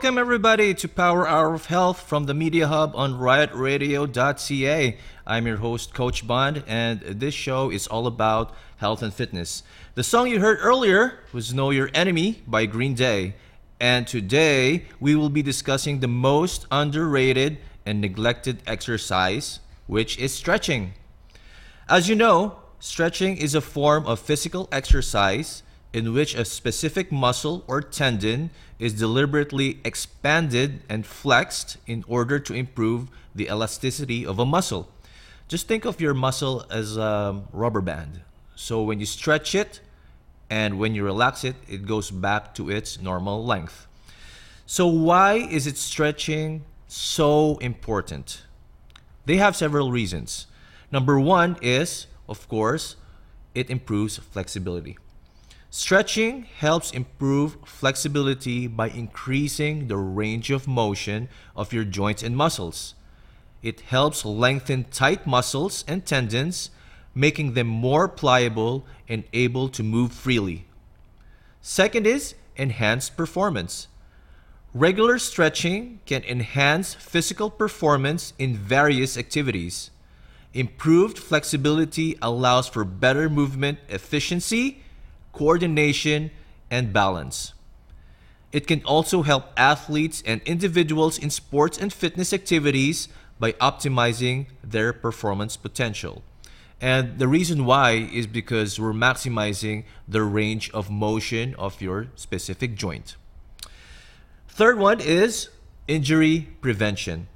Welcome, everybody, to Power Hour of Health from the Media Hub on riotradio.ca. I'm your host, Coach Bond, and this show is all about health and fitness. The song you heard earlier was Know Your Enemy by Green Day. And today we will be discussing the most underrated and neglected exercise, which is stretching. As you know, stretching is a form of physical exercise in which a specific muscle or tendon is deliberately expanded and flexed in order to improve the elasticity of a muscle. Just think of your muscle as a rubber band. So when you stretch it and when you relax it, it goes back to its normal length. So, why is it stretching so important? They have several reasons. Number one is, of course, it improves flexibility. Stretching helps improve flexibility by increasing the range of motion of your joints and muscles. It helps lengthen tight muscles and tendons, making them more pliable and able to move freely. Second is enhanced performance. Regular stretching can enhance physical performance in various activities. Improved flexibility allows for better movement efficiency coordination, and balance. It can also help athletes and individuals in sports and fitness activities by optimizing their performance potential. And the reason why is because we're maximizing the range of motion of your specific joint. Third one is injury prevention.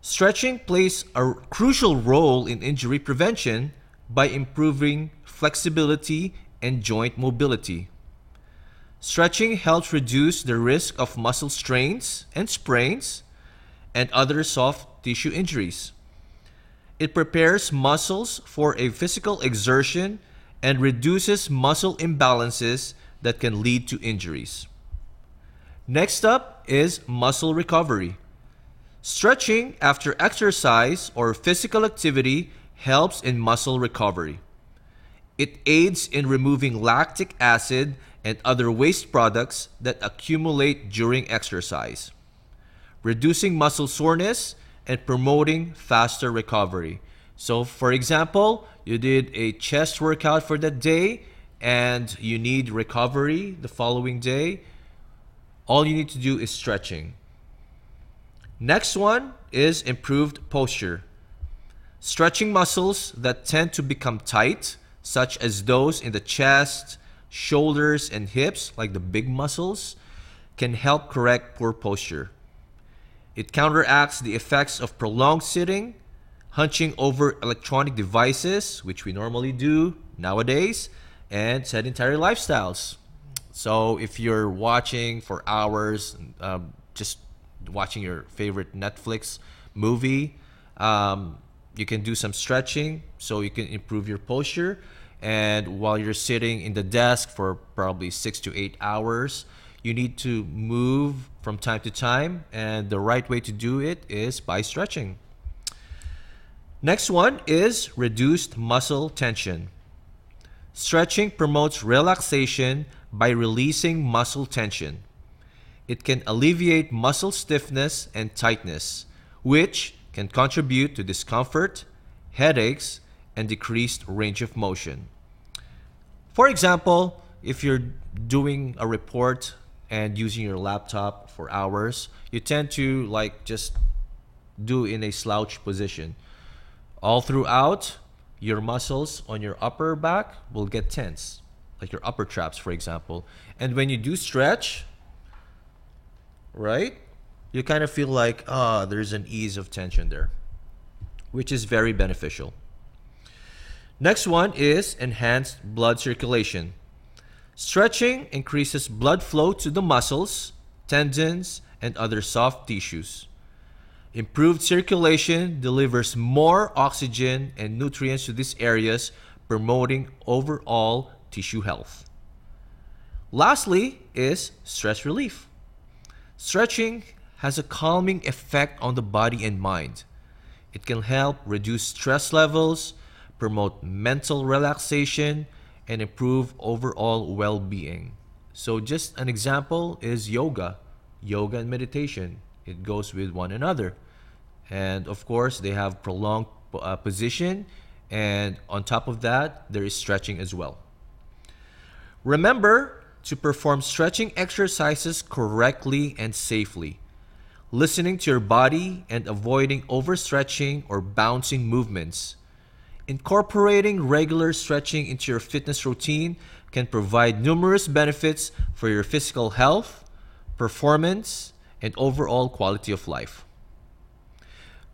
Stretching plays a crucial role in injury prevention by improving flexibility and joint mobility. Stretching helps reduce the risk of muscle strains and sprains and other soft tissue injuries. It prepares muscles for a physical exertion and reduces muscle imbalances that can lead to injuries. Next up is muscle recovery. Stretching after exercise or physical activity helps in muscle recovery. It aids in removing lactic acid and other waste products that accumulate during exercise, reducing muscle soreness and promoting faster recovery. So, for example, you did a chest workout for that day and you need recovery the following day. All you need to do is stretching. Next one is improved posture. Stretching muscles that tend to become tight such as those in the chest, shoulders, and hips, like the big muscles, can help correct poor posture. It counteracts the effects of prolonged sitting, hunching over electronic devices, which we normally do nowadays, and sedentary lifestyles. So if you're watching for hours, um, just watching your favorite Netflix movie, um, you can do some stretching so you can improve your posture. And while you're sitting in the desk for probably six to eight hours you need to move from time to time. And the right way to do it is by stretching. Next one is reduced muscle tension. Stretching promotes relaxation by releasing muscle tension. It can alleviate muscle stiffness and tightness which can contribute to discomfort headaches and decreased range of motion. For example, if you're doing a report and using your laptop for hours, you tend to like just do in a slouch position. All throughout, your muscles on your upper back will get tense, like your upper traps, for example. And when you do stretch, right, you kind of feel like, ah, oh, there's an ease of tension there, which is very beneficial. Next one is enhanced blood circulation. Stretching increases blood flow to the muscles, tendons, and other soft tissues. Improved circulation delivers more oxygen and nutrients to these areas, promoting overall tissue health. Lastly, is stress relief. Stretching has a calming effect on the body and mind. It can help reduce stress levels, promote mental relaxation, and improve overall well being. So, just an example is yoga yoga and meditation. It goes with one another. And of course, they have prolonged uh, position. And on top of that, there is stretching as well. Remember to perform stretching exercises correctly and safely. Listening to your body and avoiding overstretching or bouncing movements. Incorporating regular stretching into your fitness routine can provide numerous benefits for your physical health, performance, and overall quality of life.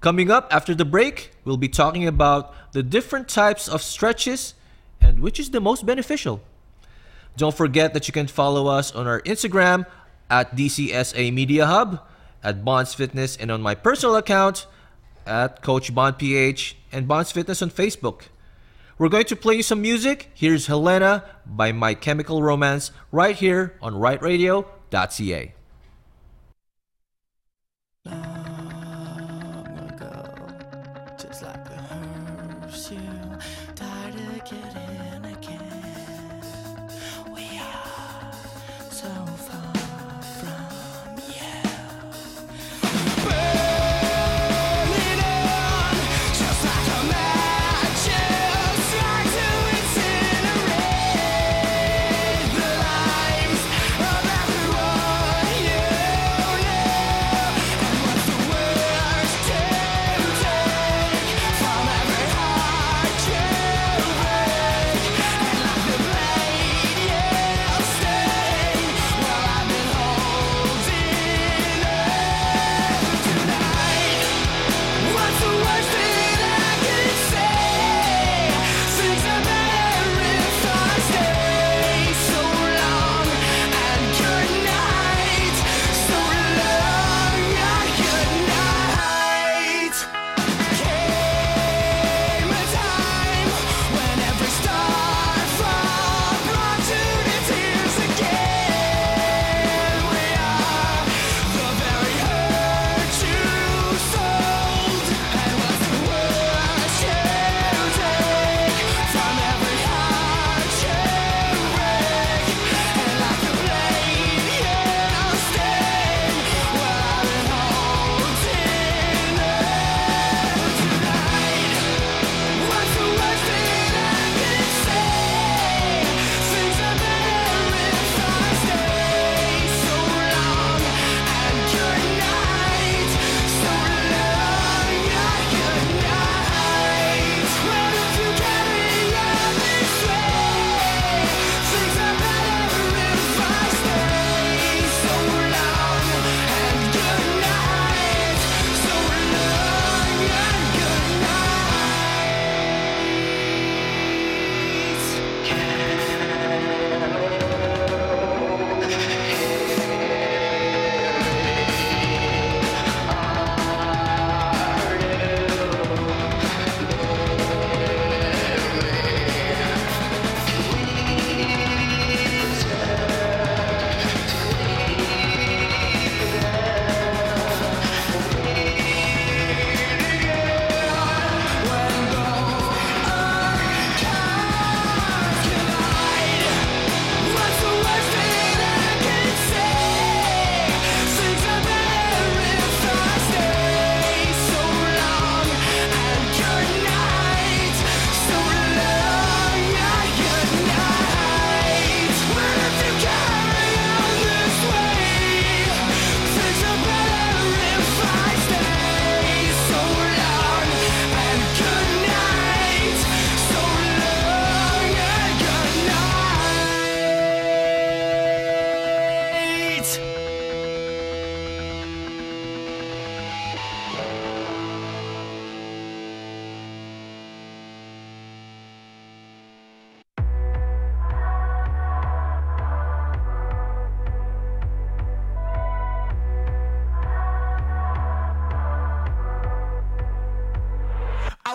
Coming up after the break, we'll be talking about the different types of stretches and which is the most beneficial. Don't forget that you can follow us on our Instagram at DCSA Media Hub, at Bonds Fitness, and on my personal account at Coach Bond PH and Bonds Fitness on Facebook. We're going to play you some music. Here's Helena by My Chemical Romance right here on riotradio.ca.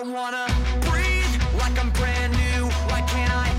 I wanna breathe like I'm brand new. Why can't I?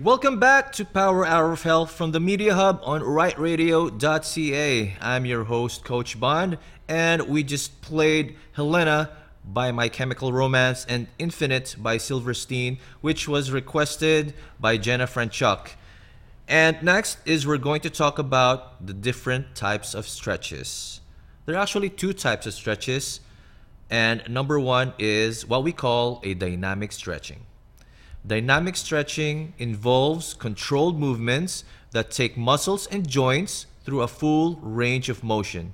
Welcome back to Power Hour of Health from the Media Hub on riotradio.ca. I'm your host, Coach Bond, and we just played Helena by My Chemical Romance and Infinite by Silverstein, which was requested by Jenna Franchuk. And next is we're going to talk about the different types of stretches. There are actually two types of stretches, and number one is what we call a dynamic stretching. Dynamic stretching involves controlled movements that take muscles and joints through a full range of motion.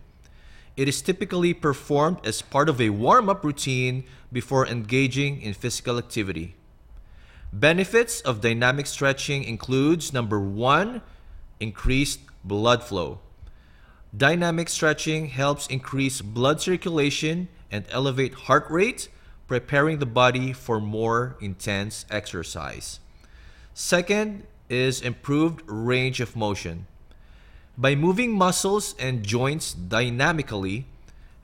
It is typically performed as part of a warm up routine before engaging in physical activity. Benefits of dynamic stretching includes number 1, increased blood flow. Dynamic stretching helps increase blood circulation and elevate heart rate preparing the body for more intense exercise. Second is improved range of motion. By moving muscles and joints dynamically,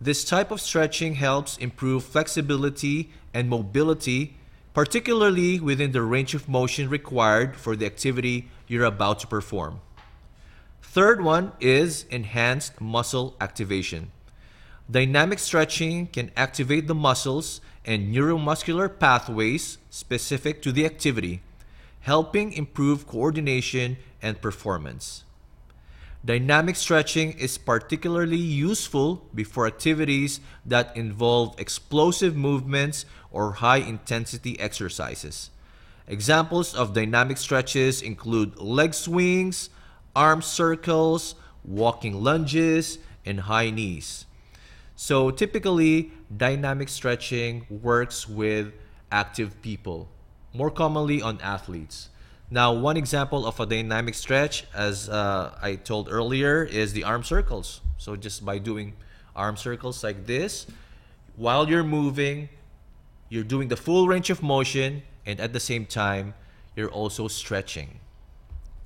this type of stretching helps improve flexibility and mobility, particularly within the range of motion required for the activity you're about to perform. Third one is enhanced muscle activation. Dynamic stretching can activate the muscles and neuromuscular pathways specific to the activity, helping improve coordination and performance. Dynamic stretching is particularly useful before activities that involve explosive movements or high intensity exercises. Examples of dynamic stretches include leg swings, arm circles, walking lunges, and high knees. So typically, dynamic stretching works with active people, more commonly on athletes. Now, one example of a dynamic stretch, as uh, I told earlier, is the arm circles. So just by doing arm circles like this, while you're moving, you're doing the full range of motion, and at the same time, you're also stretching,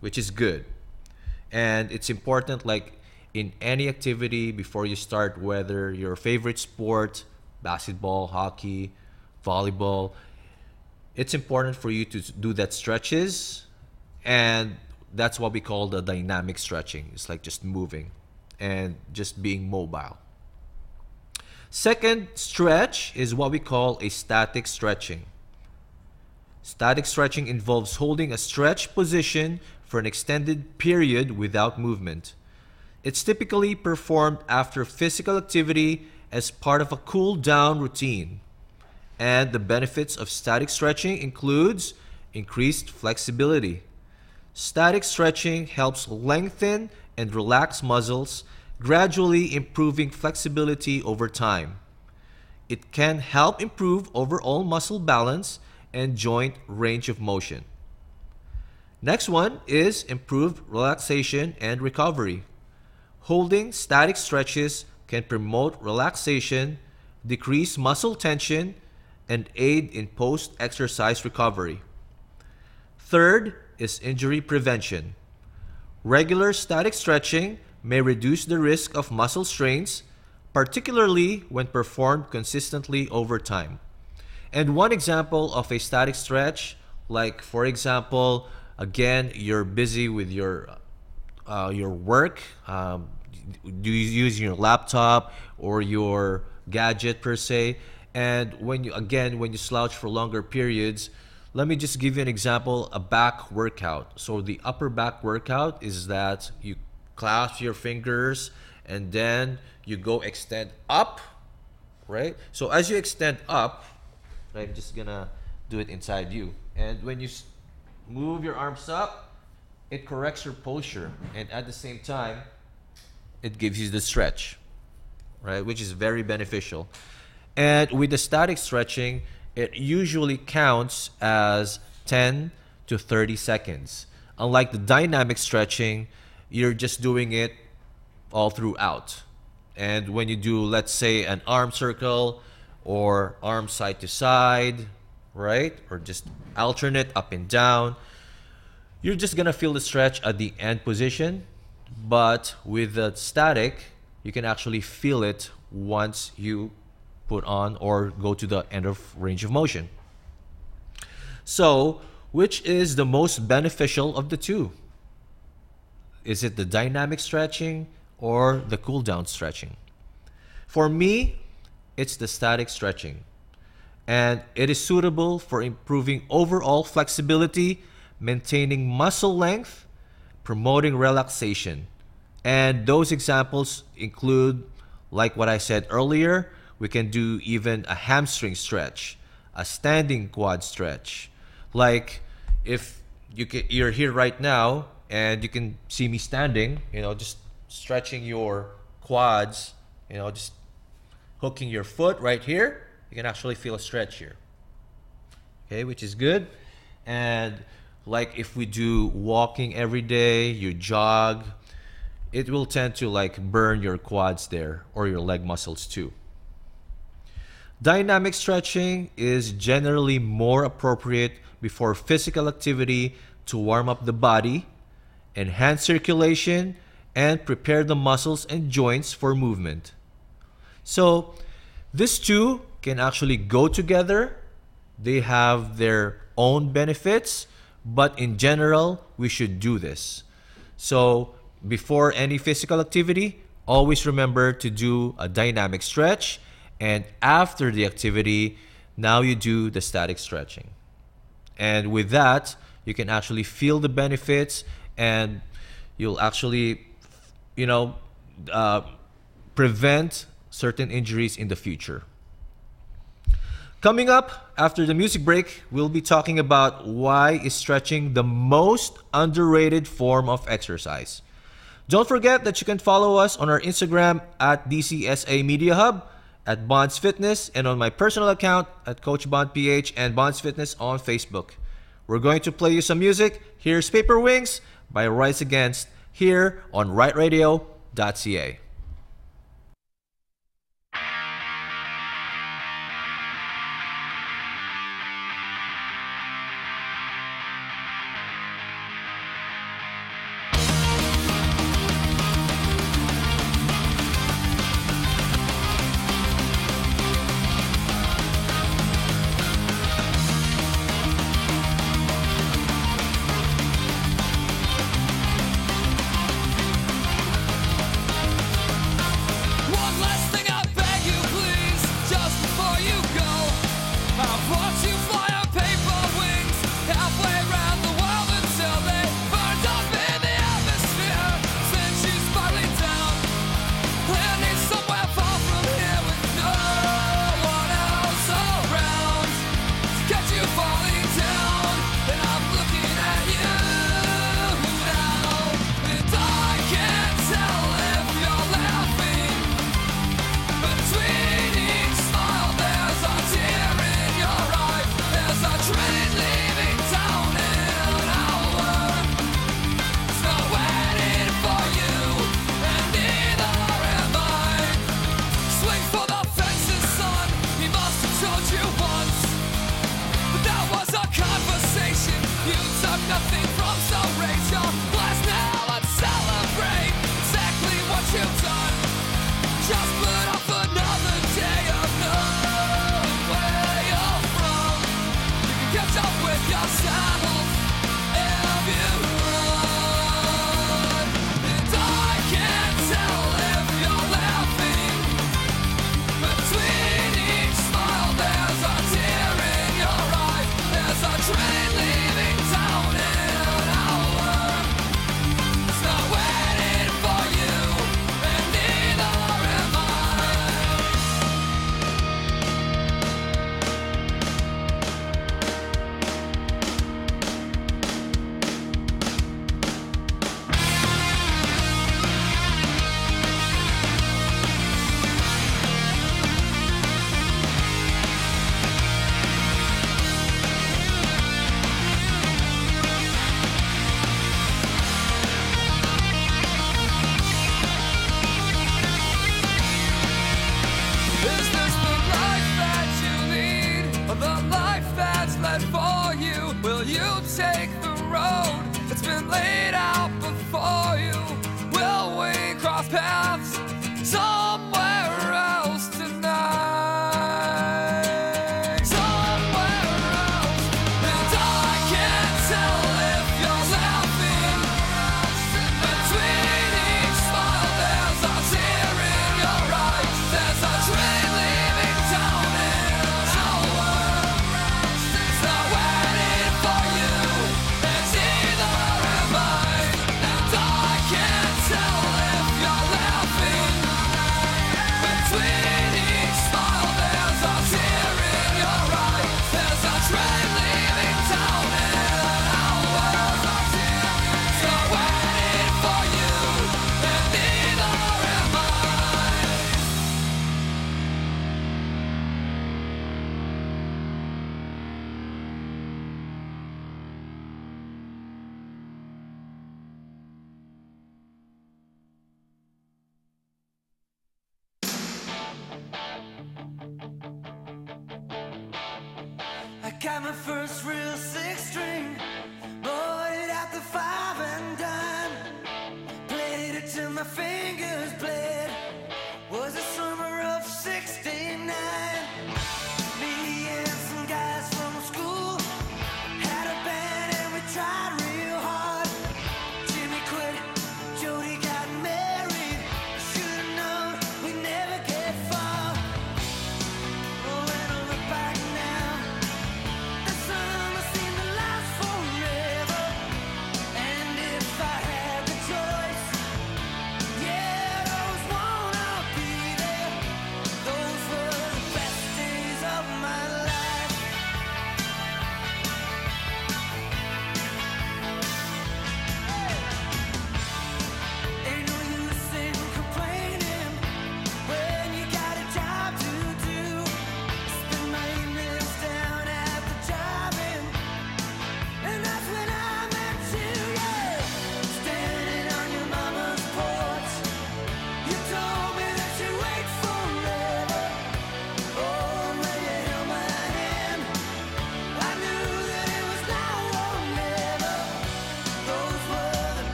which is good. And it's important, like in any activity before you start, whether your favorite sport, basketball, hockey, volleyball, it's important for you to do that stretches and that's what we call the dynamic stretching. It's like just moving and just being mobile. Second stretch is what we call a static stretching. Static stretching involves holding a stretch position for an extended period without movement. It's typically performed after physical activity as part of a cool down routine. And the benefits of static stretching includes increased flexibility. Static stretching helps lengthen and relax muscles, gradually improving flexibility over time. It can help improve overall muscle balance and joint range of motion. Next one is improved relaxation and recovery. Holding static stretches can promote relaxation, decrease muscle tension, and aid in post exercise recovery. Third is injury prevention. Regular static stretching may reduce the risk of muscle strains, particularly when performed consistently over time. And one example of a static stretch, like for example, again, you're busy with your uh, your work, um, do you use your laptop or your gadget per se? And when you again when you slouch for longer periods let me just give you an example a back workout. So the upper back workout is that you clasp your fingers and then you go extend up right? So as you extend up i'm just gonna do it inside you. And when you move your arms up, it corrects your posture, and at the same time, it gives you the stretch, right? Which is very beneficial. And with the static stretching, it usually counts as 10 to 30 seconds. Unlike the dynamic stretching, you're just doing it all throughout. And when you do, let's say, an arm circle or arm side to side, right? Or just alternate up and down, you're just gonna feel the stretch at the end position. But with the static, you can actually feel it once you put on or go to the end of range of motion. So, which is the most beneficial of the two? Is it the dynamic stretching or the cool down stretching? For me, it's the static stretching. And it is suitable for improving overall flexibility, maintaining muscle length, promoting relaxation. And those examples include, like what I said earlier, we can do even a hamstring stretch, a standing quad stretch. Like if you can, you're here right now and you can see me standing, you know, just stretching your quads, you know, just hooking your foot right here, you can actually feel a stretch here. Okay, which is good. And like if we do walking every day, you jog, it will tend to like burn your quads there or your leg muscles too. Dynamic stretching is generally more appropriate before physical activity to warm up the body, enhance circulation, and prepare the muscles and joints for movement. So, these two can actually go together. They have their own benefits, but in general, we should do this. So, before any physical activity, always remember to do a dynamic stretch and after the activity, now you do the static stretching. And with that, you can actually feel the benefits and you'll actually, you know, uh, prevent certain injuries in the future. Coming up after the music break, we'll be talking about why is stretching the most underrated form of exercise. Don't forget that you can follow us on our Instagram at DCSA Media Hub at Bonds Fitness and on my personal account at Coach Bond PH and Bonds Fitness on Facebook. We're going to play you some music. Here's Paper Wings by Rise Against here on riotradio.ca.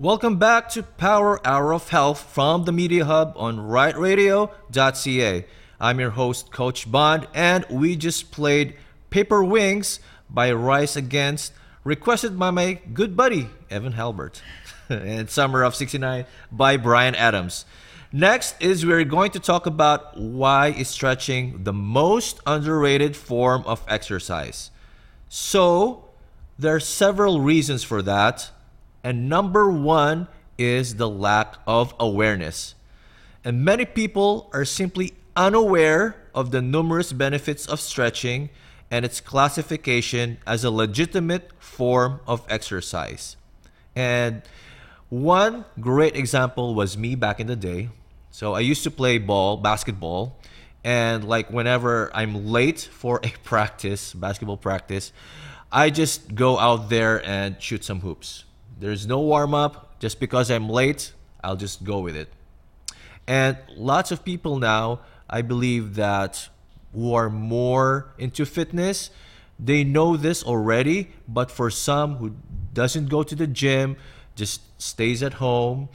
Welcome back to Power Hour of Health from the Media Hub on riotradio.ca. I'm your host, Coach Bond, and we just played Paper Wings by Rise Against requested by my good buddy, Evan Halbert, and Summer of 69 by Bryan Adams. Next is we're going to talk about why is stretching the most underrated form of exercise. So, there are several reasons for that, and number one is the lack of awareness. And many people are simply unaware of the numerous benefits of stretching and its classification as a legitimate form of exercise. And one great example was me back in the day. So I used to play ball, basketball, and like whenever I'm late for a practice, basketball practice, I just go out there and shoot some hoops. There's no warm up. Just because I'm late, I'll just go with it. And lots of people now, I believe that who are more into fitness, they know this already, but for some who doesn't go to the gym, just stays at home,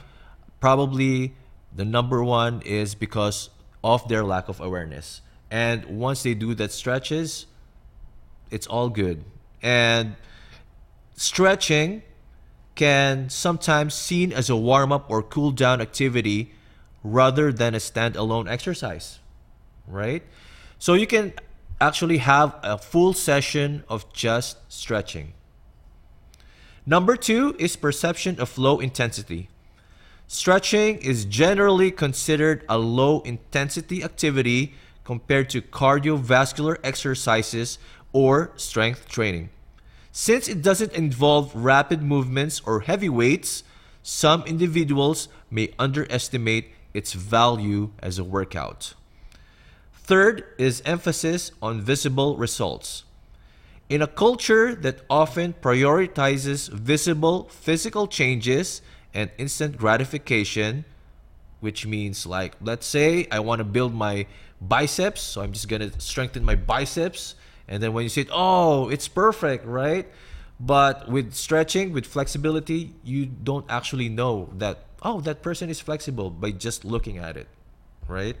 probably the number one is because of their lack of awareness. And once they do that stretches, it's all good. And stretching can sometimes seen as a warm up or cool down activity rather than a standalone exercise, right? So you can actually have a full session of just stretching. Number two is perception of low intensity. Stretching is generally considered a low intensity activity compared to cardiovascular exercises or strength training. Since it doesn't involve rapid movements or heavy weights, some individuals may underestimate its value as a workout. Third is emphasis on visible results. In a culture that often prioritizes visible physical changes and instant gratification, which means like let's say I want to build my biceps, so I'm just gonna strengthen my biceps, and then when you say, it, "Oh, it's perfect," right? But with stretching, with flexibility, you don't actually know that oh that person is flexible by just looking at it, right?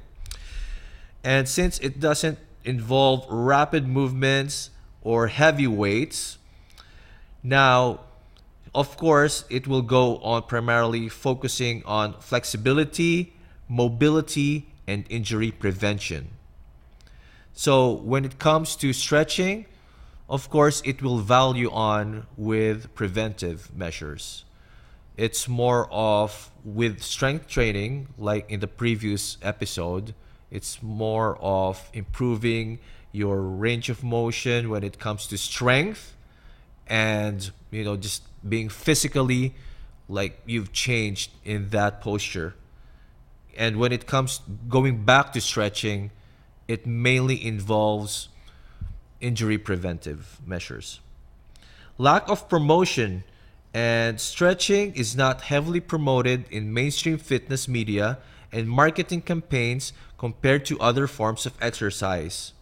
And since it doesn't involve rapid movements or heavy weights, now, of course, it will go on primarily focusing on flexibility, mobility, and injury prevention. So, when it comes to stretching, of course, it will value on with preventive measures. It's more of with strength training, like in the previous episode, it's more of improving your range of motion when it comes to strength and you know just being physically like you've changed in that posture. And when it comes going back to stretching, it mainly involves injury preventive measures. Lack of promotion and stretching is not heavily promoted in mainstream fitness media and marketing campaigns compared to other forms of exercise.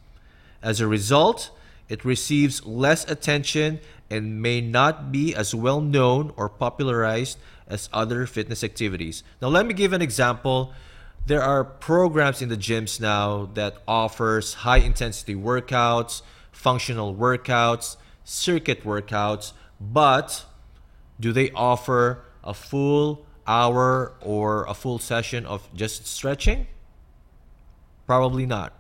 As a result, it receives less attention and may not be as well known or popularized as other fitness activities. Now let me give an example. There are programs in the gyms now that offers high intensity workouts, functional workouts, circuit workouts, but do they offer a full hour or a full session of just stretching? Probably not.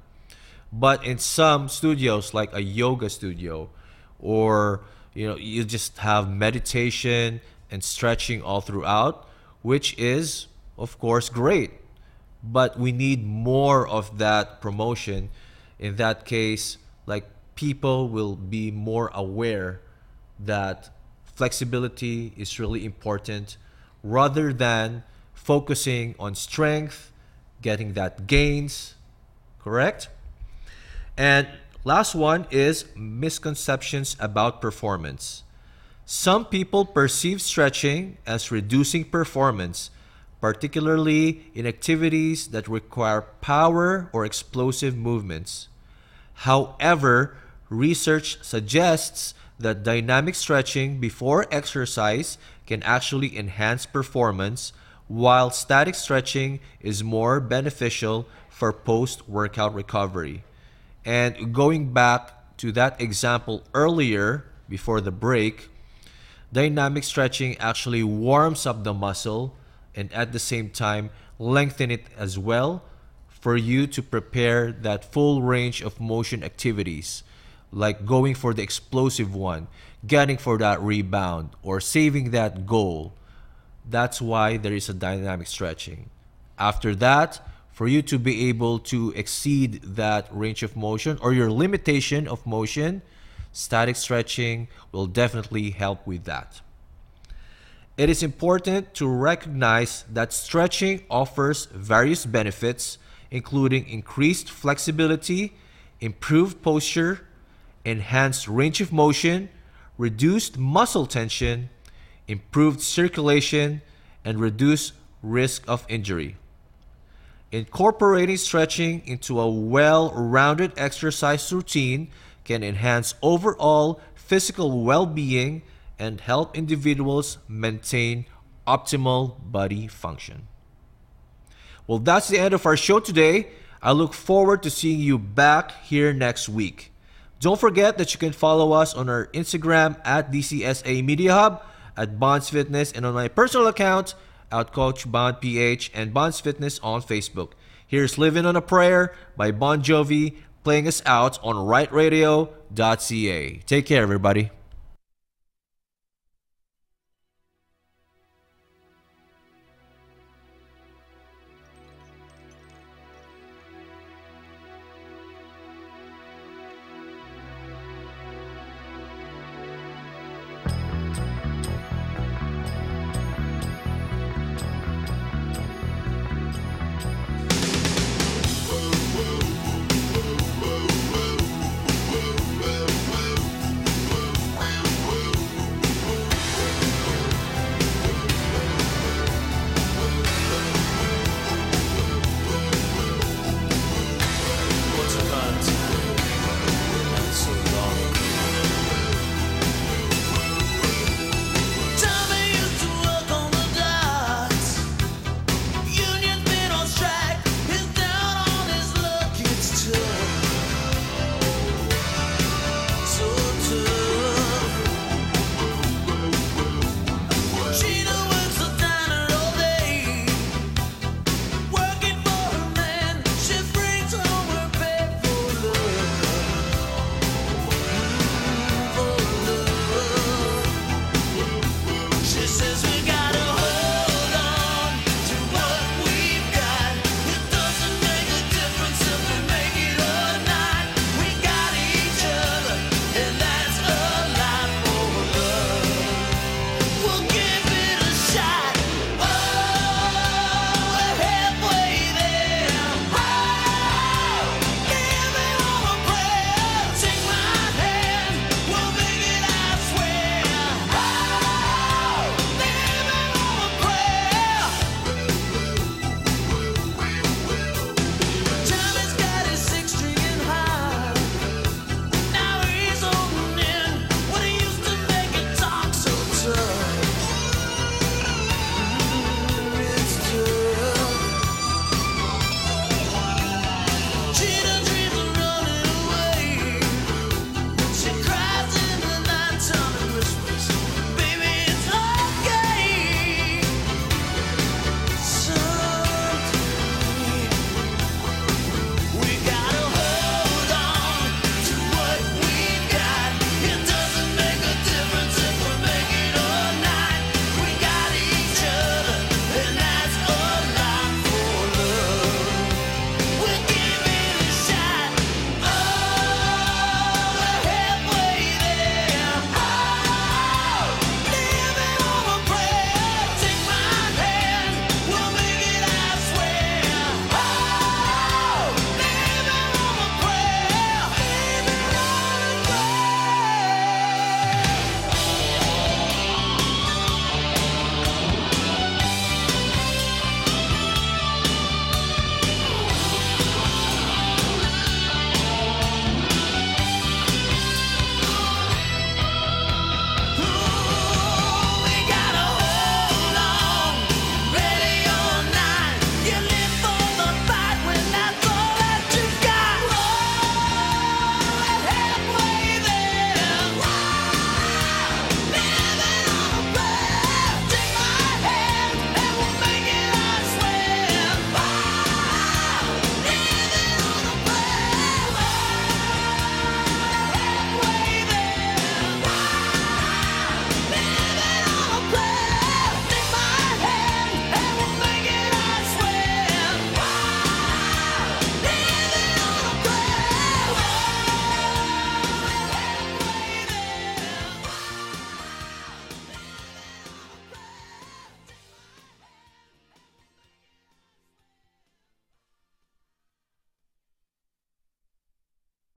But in some studios, like a yoga studio, or you know, you just have meditation and stretching all throughout, which is, of course, great. But we need more of that promotion. In that case, like people will be more aware that flexibility is really important rather than focusing on strength, getting that gains, correct? And last one is misconceptions about performance. Some people perceive stretching as reducing performance, particularly in activities that require power or explosive movements. However, research suggests that dynamic stretching before exercise can actually enhance performance, while static stretching is more beneficial for post workout recovery. And going back to that example earlier, before the break, dynamic stretching actually warms up the muscle and at the same time lengthen it as well for you to prepare that full range of motion activities like going for the explosive one, getting for that rebound, or saving that goal. That's why there is a dynamic stretching. After that, for you to be able to exceed that range of motion or your limitation of motion, static stretching will definitely help with that. It is important to recognize that stretching offers various benefits, including increased flexibility, improved posture, enhanced range of motion, reduced muscle tension, improved circulation, and reduced risk of injury. Incorporating stretching into a well rounded exercise routine can enhance overall physical well being and help individuals maintain optimal body function. Well, that's the end of our show today. I look forward to seeing you back here next week. Don't forget that you can follow us on our Instagram at DCSA Media Hub, at Bonds Fitness, and on my personal account at Coach Bond PH and Bonds Fitness on Facebook. Here's Living on a Prayer by Bon Jovi playing us out on riotradio.ca. Take care, everybody.